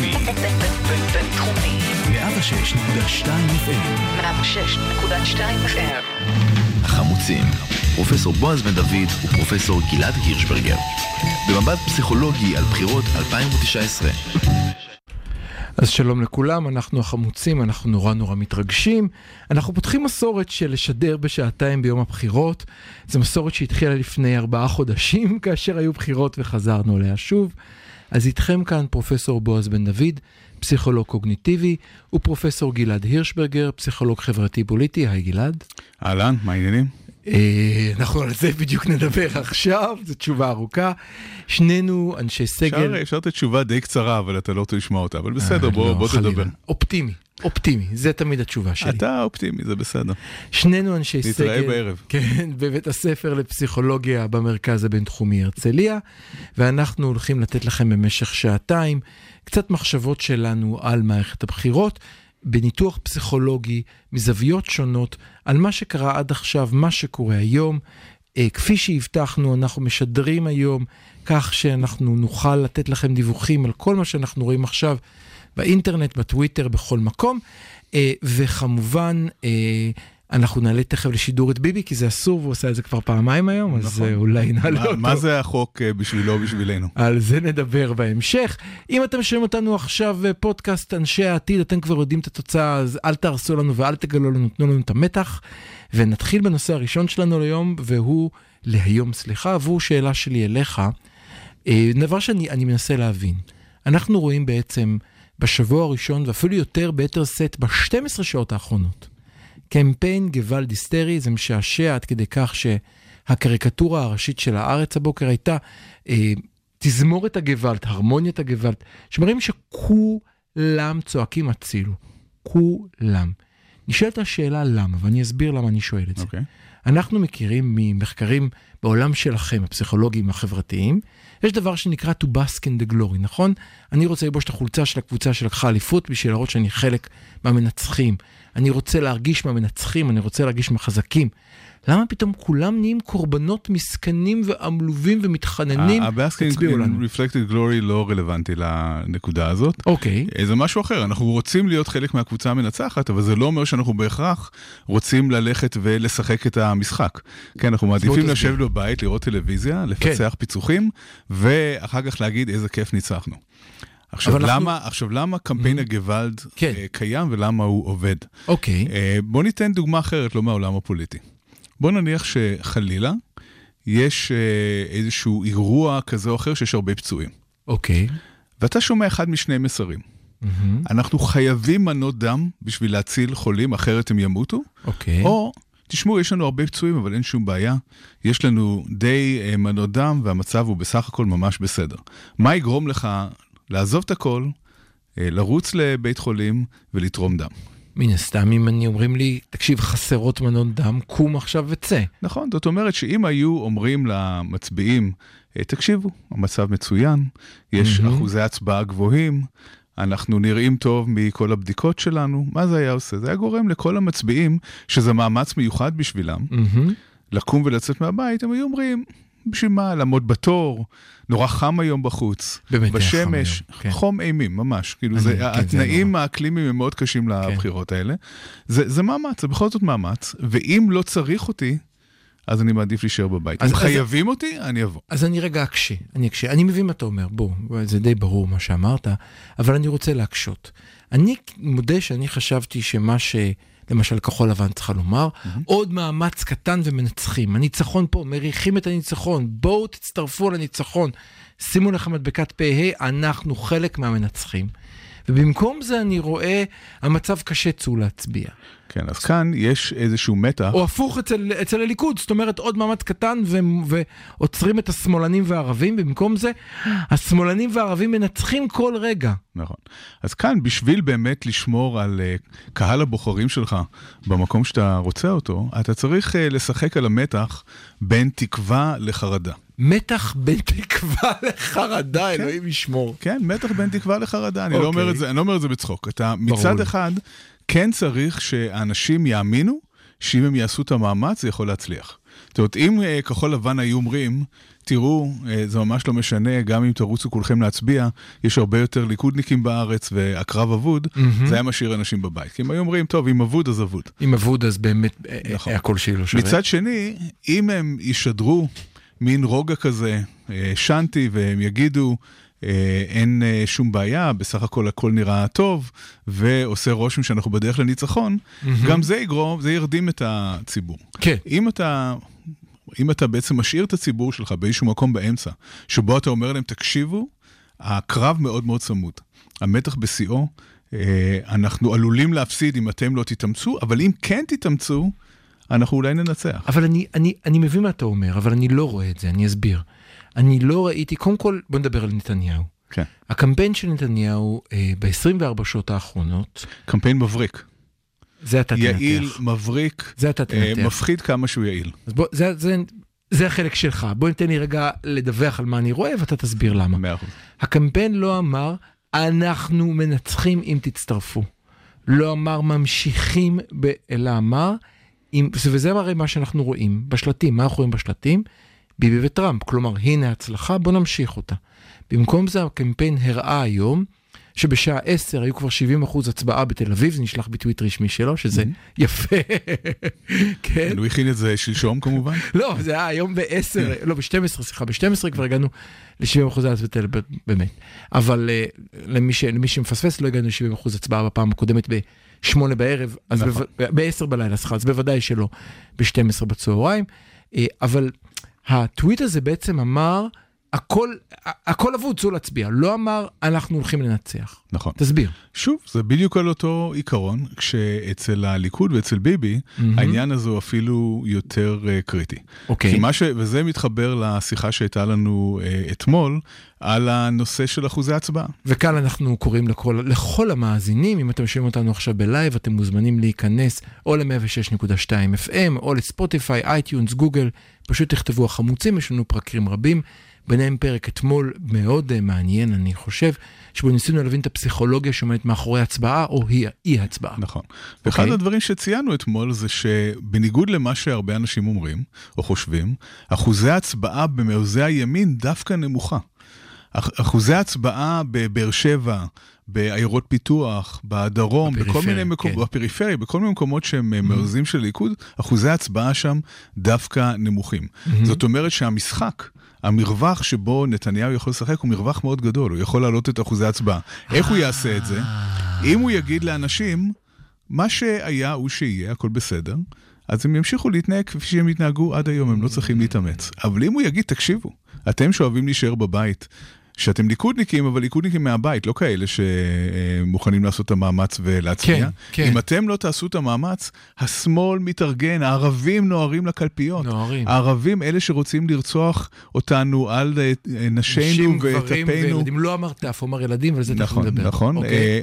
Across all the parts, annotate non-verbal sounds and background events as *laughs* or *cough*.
בינתחומי. בינתחומי. 106.2 FM. 106.2 FM. החמוצים, פרופסור בועז בן דוד ופרופסור גלעד הירשברגר. במבט פסיכולוגי על בחירות 2019. אז שלום לכולם, אנחנו החמוצים, אנחנו נורא נורא מתרגשים. אנחנו פותחים מסורת של לשדר בשעתיים ביום הבחירות. זו מסורת שהתחילה לפני ארבעה חודשים, *laughs* כאשר היו בחירות וחזרנו אליה שוב. אז איתכם כאן פרופסור בועז בן דוד, פסיכולוג קוגניטיבי, ופרופסור גלעד הירשברגר, פסיכולוג חברתי פוליטי. היי גלעד. אהלן, מה העניינים? אה, אנחנו על זה בדיוק נדבר עכשיו, זו תשובה ארוכה. שנינו אנשי סגל. אפשר, לתת תשובה די קצרה, אבל אתה לא רוצה לשמוע אותה, אבל בסדר, אה, בוא, לא. תדבר. אופטימי, אופטימי, זה תמיד התשובה שלי. אתה אופטימי, זה בסדר. שנינו אנשי סגל. נתראה בערב. כן, בבית הספר לפסיכולוגיה במרכז הבינתחומי הרצליה, ואנחנו הולכים לתת לכם במשך שעתיים קצת מחשבות שלנו על מערכת הבחירות, בניתוח פסיכולוגי, מזוויות שונות, על מה שקרה עד עכשיו, מה שקורה היום. אה, כפי שהבטחנו, אנחנו משדרים היום כך שאנחנו נוכל לתת לכם דיווחים על כל מה שאנחנו רואים עכשיו באינטרנט, בטוויטר, בכל מקום. אה, וכמובן, אה, אנחנו נעלה תכף לשידור את ביבי, כי זה אסור, והוא עושה את זה כבר פעמיים היום, אז נכון. אה, אולי נעלה מה, אותו. מה זה החוק אה, בשבילו בשבילנו? על זה נדבר בהמשך. אם אתם שומעים אותנו עכשיו אה, פודקאסט אנשי העתיד, אתם כבר יודעים את התוצאה, אז אל תהרסו לנו ואל תגלו לנו, תנו לנו את המתח. ונתחיל בנושא הראשון שלנו ליום, והוא, להיום סליחה, והוא שאלה שלי אליך. דבר שאני אני מנסה להבין. אנחנו רואים בעצם בשבוע הראשון, ואפילו יותר ביתר שאת, ב-12 שעות האחרונות, קמפיין גוואלד היסטרי, זה משעשע עד כדי כך שהקריקטורה הראשית של הארץ הבוקר הייתה אה, תזמורת הגוואלד, הרמוניית הגוואלד, שמראים שכולם צועקים הצילו. כולם. נשאלת השאלה למה, ואני אסביר למה אני שואל את זה. אוקיי. אנחנו מכירים ממחקרים בעולם שלכם, הפסיכולוגיים החברתיים, יש דבר שנקרא to bask in the glory, נכון? אני רוצה ללבוש את החולצה של הקבוצה שלקחה אליפות בשביל להראות שאני חלק מהמנצחים. אני רוצה להרגיש מהמנצחים, אני רוצה להרגיש מהחזקים. למה פתאום כולם נהיים קורבנות מסכנים ועמלובים ומתחננים? תצביעו לנו. רפלקטד גלורי לא רלוונטי לנקודה הזאת. אוקיי, אה, זה משהו אחר, אנחנו רוצים להיות חלק מהקבוצה המנצחת, אבל זה לא אומר שאנחנו בהכרח רוצים ללכת ולשחק את המשחק. כן, אנחנו מעדיפים. לשבת בבית, לראות טלוויזיה, לפצח פיצוחים, ואחר כך להגיד איזה כיף ניצחנו. עכשיו, אבל אנחנו- למה, עכשיו למה קמפיין הגוואלד כן. אה, קיים ולמה הוא עובד? אוקיי, אה, בוא ניתן דוגמה אחרת, לא מהעולם הפוליטי. בוא נניח שחלילה יש אה, איזשהו אירוע כזה או אחר שיש הרבה פצועים, אוקיי. ואתה שומע אחד משני מסרים. מהמם, אנחנו חייבים מנות דם בשביל להציל חולים, אחרת הם ימותו, אוקיי. או, תשמעו, יש לנו הרבה פצועים, אבל אין שום בעיה. יש לנו די אה, מנות דם, והמצב הוא בסך הכל ממש בסדר. מה יגרום לך לעזוב את הכל, אה, לרוץ לבית חולים ולתרום דם? מן הסתם, אם אני אומרים לי, תקשיב, חסרות מנות דם, קום עכשיו וצא. נכון, זאת אומרת שאם היו אומרים למצביעים, "אה, תקשיבו, המצב מצוין, יש מהמם. אחוזי הצבעה גבוהים, אנחנו נראים טוב מכל הבדיקות שלנו, מה זה היה עושה? זה היה גורם לכל המצביעים, שזה מאמץ מיוחד בשבילם, מהמם. לקום ולצאת מהבית, הם היו אומרים, בשביל מה? לעמוד בתור, נורא חם היום בחוץ, באמת היה חם בשמש, היום, כן. חום אימים, ממש. כאילו, אני- זה, כן, זה התנאים האקלימיים הם מאוד קשים לבחירות האלה. זה, זה מאמץ, זה בכל זאת מאמץ, ואם לא צריך אותי, אז אני מעדיף להישאר בבית. אז- אם אז- חייבים אותי, אני אבוא. אז אני רגע אקשה, אני אקשה. אני מבין מה אתה אומר, בוא, זה די ברור מה שאמרת, אבל אני רוצה להקשות. אני מודה שאני חשבתי שמה ש... למשל כחול לבן צריכה לומר, עוד מאמץ קטן ומנצחים. הניצחון פה, מריחים את הניצחון, בואו תצטרפו לניצחון. שימו לכם מדבקת פ"ה, אנחנו חלק מהמנצחים. ובמקום זה אני רואה, המצב קשה, צאו להצביע. כן, אז כאן יש איזשהו מתח. או הפוך אצל, אצל הליכוד, זאת אומרת עוד מאמץ קטן ו, ועוצרים את השמאלנים והערבים, במקום זה השמאלנים והערבים מנצחים כל רגע. נכון. אז כאן, בשביל באמת לשמור על uh, קהל הבוחרים שלך במקום שאתה רוצה אותו, אתה צריך uh, לשחק על המתח בין תקווה לחרדה. מתח בין תקווה *laughs* לחרדה, אלוהים ישמור. כן, מתח בין תקווה לחרדה, אני, לא אוקיי. אומר את זה, אני לא אומר את זה בצחוק. אתה ברור מצד. אחד, כן צריך שהאנשים יאמינו שאם הם יעשו את המאמץ, זה יכול להצליח. זאת אומרת, אם אה, כחול לבן היו אומרים, תראו, אה, זה ממש לא משנה, גם אם תרוצו כולכם להצביע, יש הרבה יותר ליכודניקים בארץ והקרב אבוד, מהמם. זה היה משאיר אנשים בבית. כי הם היו אומרים, טוב, אם אבוד אז אבוד. אם אבוד אז באמת אה, נכון. הקול שלי לא שווה. מצד שני, אם הם ישדרו מין רוגע כזה, שנטי, והם יגידו, אין אה, שום בעיה, בסך הכל הכל נראה טוב, ועושה רושם שאנחנו בדרך לניצחון, גם זה יגרום, זה ירדים את הציבור. כן. אם אתה, אם אתה בעצם משאיר את הציבור שלך באיזשהו מקום באמצע, שבו אתה אומר להם, תקשיבו, הקרב מאוד מאוד צמוד. המתח בשיאו, אה, אנחנו עלולים להפסיד אם אתם לא תתאמצו, אבל אם כן תתאמצו, אנחנו אולי ננצח. אבל אני, אני, אני מבין מה אתה אומר, אבל אני לא רואה את זה, אני אסביר. אני לא ראיתי, קודם כל, בוא נדבר על נתניהו. כן. הקמפיין של נתניהו אה, ב-24 שעות האחרונות, קמפיין מבריק. זה אתה יעיל, תנתח. מבריק, זה אתה אה, תנתח. מפחיד כמה שהוא יעיל. אז בוא, זה, זה, זה החלק שלך. בוא ניתן לי רגע לדווח על מה אני רואה ואתה תסביר למה. מאה אחוז. הקמפיין לא אמר, אנחנו מנצחים אם תצטרפו. לא אמר ממשיכים, ב... אלא אמר, אם... וזה הרי מה שאנחנו רואים בשלטים. מה אנחנו רואים בשלטים? ביבי וטראמפ. כלומר, הנה הצלחה, בוא נמשיך אותה. במקום זה הקמפיין הראה היום, שבשעה 10 היו כבר 70 אחוז הצבעה בתל אביב, זה נשלח בטוויט רשמי שלו, שזה יפה. *laughs* כן. הוא הכין את זה שלשום כמובן. *laughs* לא, זה היה היום ב-10, לא, ב-12, סליחה, ב-12 כבר הגענו ל-70 אחוז הצבעה, באמת. אבל אה, למי ש- למי שמפספס, לא הגענו ל-70 אחוז הצבעה בפעם הקודמת ב-8 בערב, אז נכון. ב-10 בלילה, סליחה, אז בוודאי שלא ב-12 בצהריים. אה, אבל הטוויט הזה בעצם אמר, הכל, הכל אבוד, צאו להצביע. לא אמר, אנחנו הולכים לנצח. נכון. תסביר. שוב, זה בדיוק על אותו עיקרון, כשאצל הליכוד ואצל ביבי, העניין הזה הוא אפילו יותר uh, קריטי. אוקיי. כי מה ש... וזה מתחבר לשיחה שהייתה לנו אה, אתמול, על הנושא של אחוזי הצבעה. וכאן אנחנו קוראים לכל, לכל המאזינים, אם אתם שומעים אותנו עכשיו ב live, אתם מוזמנים להיכנס או ל-106.2 FM, או לספוטיפיי, אייטיונס, גוגל, פשוט תכתבו החמוצים, יש לנו פרקים רבים, ביניהם פרק אתמול מאוד אה, מעניין, אני חושב, שבו ניסינו להבין את הפסיכולוגיה שעומדת מאחורי הצבעה, או אי, אי הצבעה. נכון. ואחד אוקיי. הדברים שציינו אתמול זה שבניגוד למה שהרבה אנשים אומרים, או חושבים, אחוזי ההצבעה במעוזי הימין דווקא נמוכה. אח- אחוזי ההצבעה בבאר שבע, בעיירות פיתוח, בדרום, בכל מיני מקומות, כן. בפריפריה, בכל מיני מקומות שהם אה, מעוזים של ליכוד, אחוזי ההצבעה שם דווקא נמוכים. זאת אומרת שהמשחק, המרווח שבו נתניהו יכול לשחק הוא מרווח מאוד גדול, הוא יכול להעלות את אחוזי ההצבעה. איך הוא יעשה את זה? אם הוא יגיד לאנשים, מה שהיה הוא שיהיה, הכל בסדר, אז הם ימשיכו להתנהג כפי שהם התנהגו עד היום, הם לא צריכים להתאמץ. אבל אם הוא יגיד, תקשיבו, אתם שאוהבים להישאר בבית, שאתם ליכודניקים, אבל ליכודניקים מהבית, לא כאלה שמוכנים לעשות את המאמץ ולהצביע. כן, כן. אם אתם לא תעשו את המאמץ, השמאל מתארגן, הערבים נוהרים לקלפיות. נוהרים. הערבים, אלה שרוצים לרצוח אותנו על אה, נשינו נשים, גברים. וילדים, לא אמר טף, הוא אמר ילדים, ועל זה תכף נכון, נדבר. נכון. אוקיי, אה,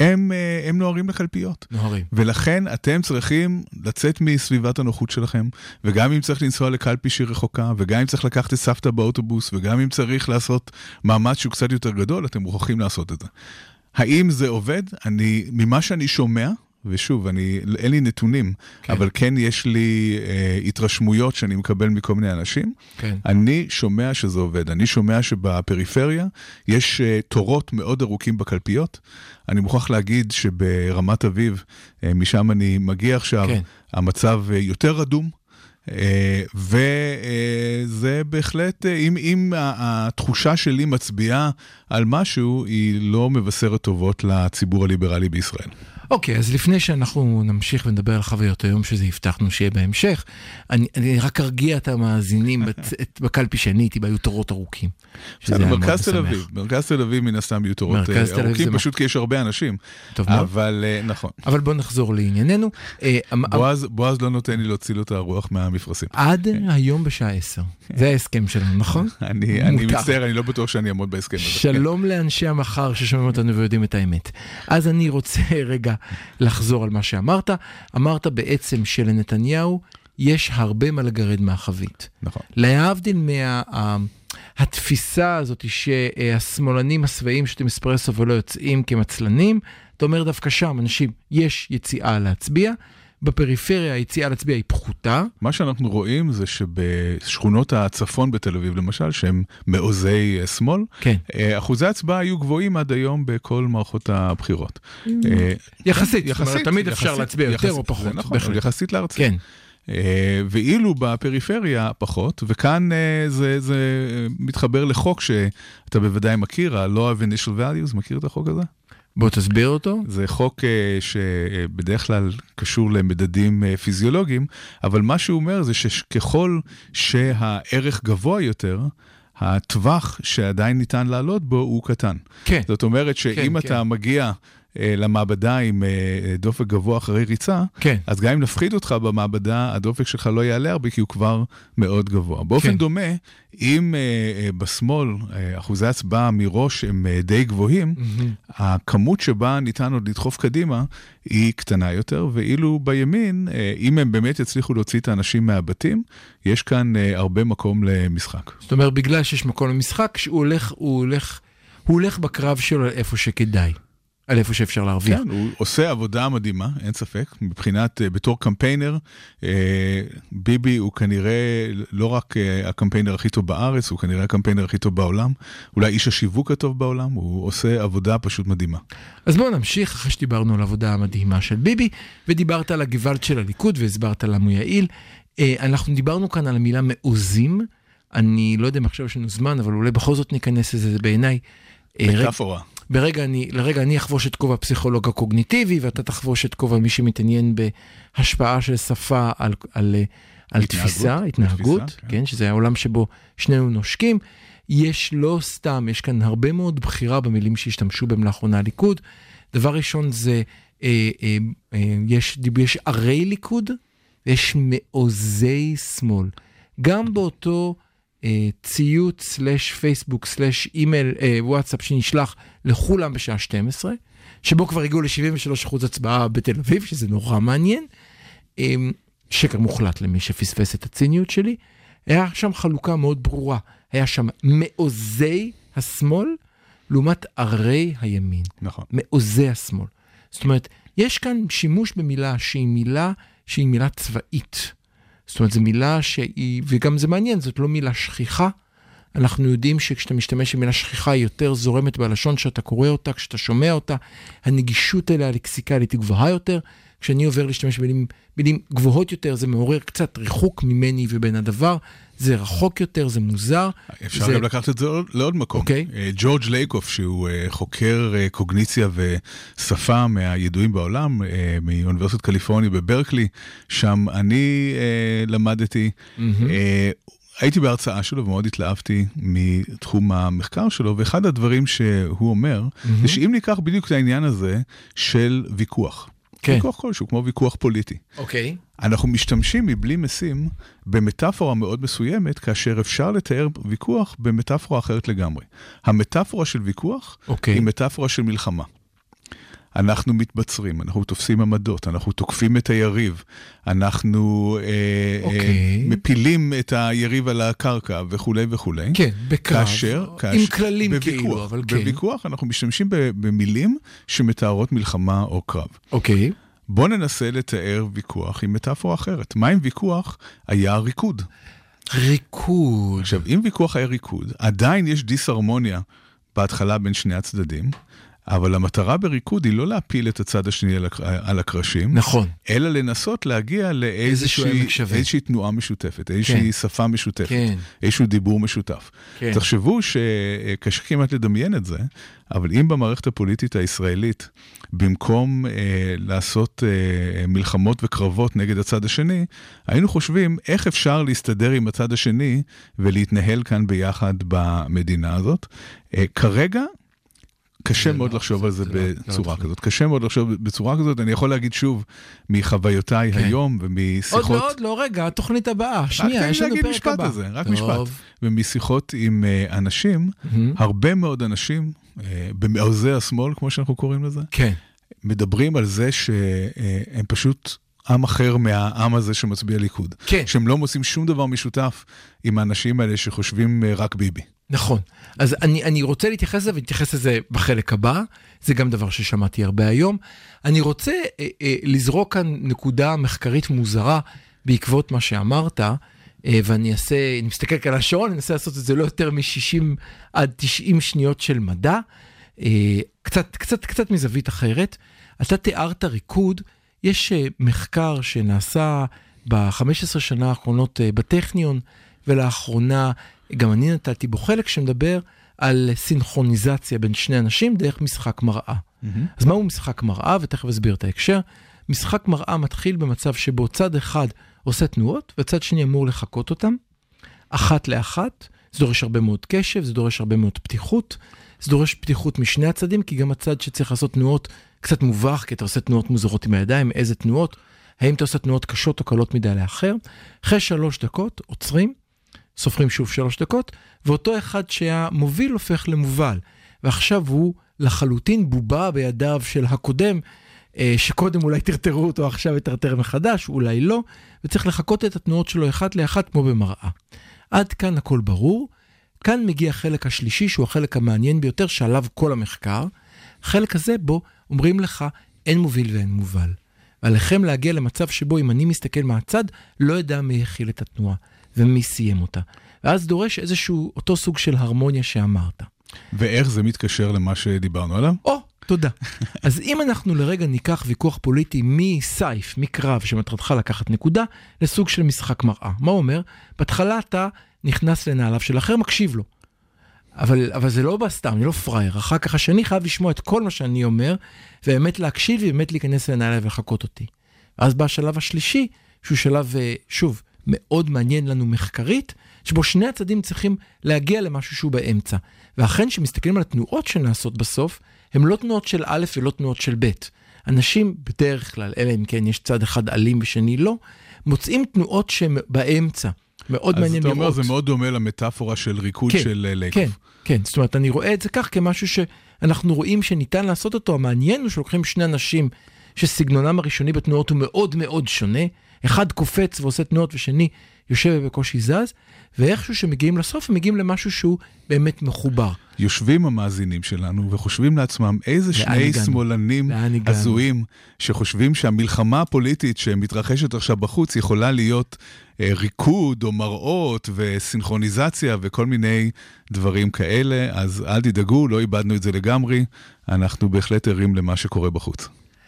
הם, אה, הם נוהרים לקלפיות. נוהרים. ולכן אתם צריכים לצאת מסביבת הנוחות שלכם, וגם אם צריך לנסוע לקלפי שהיא רחוקה, וגם אם צריך לקחת את סבתא באוטובוס, וגם אם צריך לעשות מאמץ שהוא קצת יותר גדול, אתם מוכרחים לעשות את זה. האם זה עובד? אני, ממה שאני שומע, ושוב, אני, אין לי נתונים, כן. אבל כן יש לי אה, התרשמויות שאני מקבל מכל מיני אנשים. כן. אני שומע שזה עובד. אני שומע שבפריפריה יש uh, תורות מאוד ארוכים בקלפיות. אני מוכרח להגיד שברמת אביב, uh, משם אני מגיע עכשיו, כן. המצב uh, יותר רדום. Uh, וזה בהחלט, uh, אם, אם התחושה שלי מצביעה על משהו, היא לא מבשרת טובות לציבור הליברלי בישראל. אוקיי, אז לפני שאנחנו נמשיך ונדבר על חוויות היום, שזה הבטחנו שיהיה בהמשך, אני, אני רק ארגיע את המאזינים *laughs* בצ- את- בקלפי שאני הייתי בה, היו תורות ארוכים. בסדר, מרכז תל. אביב, מרכז תל אביב מן הסתם יהיו תורות אה, ארוכים, פשוט כי יש הרבה אנשים. טוב מאוד. אבל אה, נכון. אבל בואו נחזור לענייננו. אה, אמ- בועז, בועז לא נותן לי להוציא לו את הרוח מהמפרשים. עד היום בשעה 10. זה ההסכם שלנו, נכון? *laughs* אני, אני. מצטער, אני לא בטוח שאני אעמוד בהסכם הזה. שלום לאנשי המחר ששומעים אותנו ויודעים את האמת. אז אני רוצה רגע לחזור על מה שאמרת. אמרת בעצם שלנתניהו יש הרבה מה לגרד מהחבית. נכון. להבדיל מהתפיסה הזאת שהשמאלנים השבעים שותים אספרסו ולא יוצאים כמצלנים, אתה אומר דווקא שם, אנשים, יש יציאה להצביע, בפריפריה היציאה להצביע היא פחותה. מה שאנחנו רואים זה שבשכונות הצפון בתל אביב למשל, שהם מעוזי אה, שמאל, כן. אה, אחוזי ההצבעה היו גבוהים עד היום בכל מערכות הבחירות. אה, יחסית, זאת אומרת, תמיד אפשר להצביע יותר יחסית, או פחות, זה נכון, בהחלט. אבל יחסית לארצי. כן. ואילו בפריפריה פחות, וכאן זה, זה מתחבר לחוק שאתה בוודאי מכיר, ה-Law of Initial Values, מכיר את החוק הזה? בוא תסביר אותו. זה חוק אה, שבדרך כלל קשור למדדים אה, פיזיולוגיים, אבל מה שהוא אומר זה שככל שהערך גבוה יותר, הטווח שעדיין ניתן לעלות בו הוא קטן. כן. זאת אומרת שאם כן, אתה כן. מגיע אה, למעבדה עם אה, דופק גבוה אחרי ריצה, כן. אז גם אם נפחית אותך במעבדה, הדופק שלך לא יעלה הרבה כי הוא כבר מאוד גבוה. באופן כן. דומה, אם אה, אה, בשמאל אה, אחוזי הצבעה מראש הם אה, די גבוהים, הכמות שבה ניתן עוד לדחוף קדימה היא קטנה יותר, ואילו בימין, אה, אם הם באמת יצליחו להוציא את האנשים מהבתים, יש כאן אה, הרבה מקום למשחק. זאת אומרת, בגלל שיש מקום למשחק, שהוא הולך, הוא הולך, הוא הולך בקרב שלו על איפה שכדאי, על איפה שאפשר להרוויח. כן, הוא עושה עבודה מדהימה, אין ספק. מבחינת, אה, בתור קמפיינר, אה, ביבי הוא כנראה לא רק אה, הקמפיינר הכי טוב בארץ, הוא כנראה הקמפיינר הכי טוב בעולם, אולי איש השיווק הטוב בעולם, הוא עושה עבודה פשוט מדהימה. אז בואו נמשיך, אחרי שדיברנו על העבודה המדהימה של ביבי, ודיברת על הגוואלד של הליכוד והסברת למה הוא יעיל. אנחנו דיברנו כאן על המילה מעוזים. אני לא יודע אם עכשיו יש לנו זמן, אבל אולי בכל זאת ניכנס לזה, זה בעיניי. מטאפורה. ברגע אני, לרגע אני אחבוש את כובע הפסיכולוג הקוגניטיבי, ואתה תחבוש את כובע מי שמתעניין בהשפעה של שפה על, על, על התנהגות, תפיסה, התנהגות, תפיסה, כן. כן, שזה העולם שבו שנינו נושקים. יש לא סתם, יש כאן הרבה מאוד בחירה במילים שהשתמשו בהם לאחרונה הליכוד. דבר ראשון זה, אה, אה, אה, יש, יש ערי ליכוד ויש מעוזי שמאל. גם באותו אה, ציוץ סלאש פייסבוק סלאש אימייל אה, וואטסאפ שנשלח לכולם בשעה 12, שבו כבר הגיעו ל-73% הצבעה בתל אביב, שזה נורא מעניין. אה, שקר מוחלט למי שפספס את הציניות שלי. היה שם חלוקה מאוד ברורה, היה שם מעוזי השמאל לעומת ערי הימין. נכון. מעוזי השמאל. זאת אומרת, יש כאן שימוש במילה שהיא מילה שהיא מילה צבאית. זאת אומרת, זו מילה שהיא, וגם זה מעניין, זאת לא מילה שכיחה. אנחנו יודעים שכשאתה משתמש במילה שכיחה היא יותר זורמת בלשון שאתה קורא אותה, כשאתה שומע אותה, הנגישות אליה הלקסיקלית היא גבוהה יותר. כשאני עובר להשתמש במילים מילים גבוהות יותר, זה מעורר קצת ריחוק ממני ובין הדבר, זה רחוק יותר, זה מוזר. אפשר זה... גם לקחת את זה לעוד- לעוד מקום. אוקיי. אה, ג'ורג' לייקוף, שהוא אה, חוקר אה, קוגניציה ושפה מהידועים בעולם, מאוניברסיטת קליפורניה בברקלי, שם אני למדתי. אה, הייתי בהרצאה שלו ומאוד התלהבתי מתחום המחקר שלו, ואחד הדברים שהוא אומר, זה שאם ניקח בדיוק את העניין הזה של ויכוח, כן. ויכוח כלשהו, כמו ויכוח פוליטי. אוקיי. אנחנו משתמשים מבלי משים במטאפורה מאוד מסוימת, כאשר אפשר לתאר ויכוח במטאפורה אחרת לגמרי. המטאפורה של ויכוח אוקיי. היא מטאפורה של מלחמה. אנחנו מתבצרים, אנחנו תופסים עמדות, אנחנו תוקפים את היריב, אנחנו אה, אוקיי. אה, מפילים את היריב על הקרקע וכולי וכולי. כן, בקרב, כאשר, עם כאשר, כללים בוויכוח, כאילו, אבל כן. בוויכוח אנחנו משתמשים במילים שמתארות מלחמה או קרב. אוקיי. בוא ננסה לתאר ויכוח עם מטאפורה אחרת. מה אם ויכוח היה ריקוד? ריקוד. עכשיו, אם ויכוח היה ריקוד, עדיין יש דיסהרמוניה בהתחלה בין שני הצדדים, אבל המטרה בריקוד היא לא להפיל את הצד השני על, על הקרשים, נכון. אלא לנסות להגיע לאיזושהי. איזושהי תנועה משותפת, איזושהי כן. שפה משותפת, כן. איזשהו דיבור משותף. כן. תחשבו שקשה כמעט לדמיין את זה, אבל אם במערכת הפוליטית הישראלית, במקום אה, לעשות אה, מלחמות וקרבות נגד הצד השני, היינו חושבים איך אפשר להסתדר עם הצד השני ולהתנהל כאן ביחד במדינה הזאת. אה, כרגע, קשה מאוד לא- לחשוב זה- על זה לא- לא בצורה תוכנית. כזאת. קשה מאוד לחשוב בצורה כזאת. אני יכול להגיד שוב, מחוויותיי כן. היום עוד ומשיחות... לא, עוד לא, רגע, התוכנית הבאה. שנייה, יש לנו פרק הבא. רק. משפט. ומשיחות עם אה, אנשים. הרבה מאוד אנשים, אה, במעוזי השמאל, כמו שאנחנו קוראים לזה, כן. מדברים על זה שהם פשוט עם אחר מהעם הזה שמצביע ליכוד. כן. שהם לא מוצאים שום דבר משותף עם האנשים האלה שחושבים אה, רק ביבי. נכון. אז אני, אני רוצה להתייחס לזה ולהתייחס לזה בחלק הבא, זה גם דבר ששמעתי הרבה היום. אני רוצה אה, אה, לזרוק כאן נקודה מחקרית מוזרה בעקבות מה שאמרת, אה, ואני אעשה, אני מסתכל כאן על השעון, אני אנסה לעשות את זה לא יותר מ-60 עד 90 שניות של מדע, אה, קצת, קצת, קצת מזווית אחרת. אתה תיארת ריקוד, יש אה, מחקר שנעשה ב-15 שנה האחרונות אה, בטכניון, ולאחרונה גם אני נתתי בו חלק שמדבר על סינכרוניזציה בין שני אנשים דרך משחק מראה. אז מהו משחק מראה? ותכף אסביר את ההקשר. משחק מראה מתחיל במצב שבו צד אחד עושה תנועות וצד שני אמור לחקות אותם, אחת לאחת. זה דורש הרבה מאוד קשב, זה דורש הרבה מאוד פתיחות. זה דורש פתיחות משני הצדדים, כי גם הצד שצריך לעשות תנועות קצת מובך, כי אתה עושה תנועות מוזרות עם הידיים, איזה תנועות, האם אתה עושה תנועות קשות או קלות מדי לאחר. אחרי שלוש דקות עוצרים, סופרים שוב שלוש דקות, ואותו אחד שהיה מוביל הופך למובל. ועכשיו הוא לחלוטין בובה בידיו של הקודם, אה, שקודם אולי טרטרו אותו, עכשיו יטרטר מחדש, אולי לא, וצריך לחקות את התנועות שלו אחת לאחת כמו במראה. עד כאן הכל ברור. כאן מגיע החלק השלישי, שהוא החלק המעניין ביותר, שעליו כל המחקר. החלק הזה בו אומרים לך, אין מוביל ואין מובל. ועליכם להגיע למצב שבו אם אני מסתכל מהצד, לא אדע מי הכיל את התנועה ומי סיים אותה. ואז דורש איזשהו, אותו סוג של הרמוניה שאמרת. ואיך זה מתקשר למה שדיברנו עליו? או, תודה. *laughs* אז אם אנחנו לרגע ניקח ויכוח פוליטי מסייף, מקרב, שמטרתך לקחת נקודה, לסוג של משחק מראה. מה הוא אומר? בהתחלה אתה נכנס לנעליו של אחר, מקשיב לו. אבל, אבל זה לא בא סתם, אני לא פראייר. אחר כך השני חייב לשמוע את כל מה שאני אומר, ובאמת להקשיב ובאמת להיכנס לנעליו ולחקות אותי. ואז בא השלב השלישי, שהוא שלב, אה, שוב, מאוד מעניין לנו מחקרית, שבו שני הצדדים צריכים להגיע למשהו שהוא באמצע. ואכן, כשמסתכלים על התנועות שנעשות בסוף, הן לא תנועות של א' ולא תנועות של ב'. אנשים בדרך כלל, אלא אם כן יש צד אחד אלים ושני לא, מוצאים תנועות שהן באמצע. מאוד מעניין אז לראות. אתה אומר, זה מאוד דומה למטאפורה של ריקוד כן, של אה, לייקוף. כן, כן, זאת אומרת, אני רואה את זה כך כמשהו שאנחנו רואים שניתן לעשות אותו. המעניין הוא שלוקחים שני אנשים שסגנונם הראשוני בתנועות הוא מאוד מאוד שונה, אחד קופץ ועושה תנועות ושני יושב ובקושי זז, ואיכשהו שמגיעים לסוף הם מגיעים למשהו שהוא באמת מחובר. יושבים המאזינים שלנו וחושבים לעצמם איזה שני הגענו? שמאלנים? הזויים שחושבים שהמלחמה הפוליטית שמתרחשת עכשיו בחוץ יכולה להיות אה, ריקוד או מראות וסינכרוניזציה וכל מיני דברים כאלה, אז אל תדאגו, לא איבדנו את זה לגמרי, אנחנו בהחלט ערים למה שקורה בחוץ.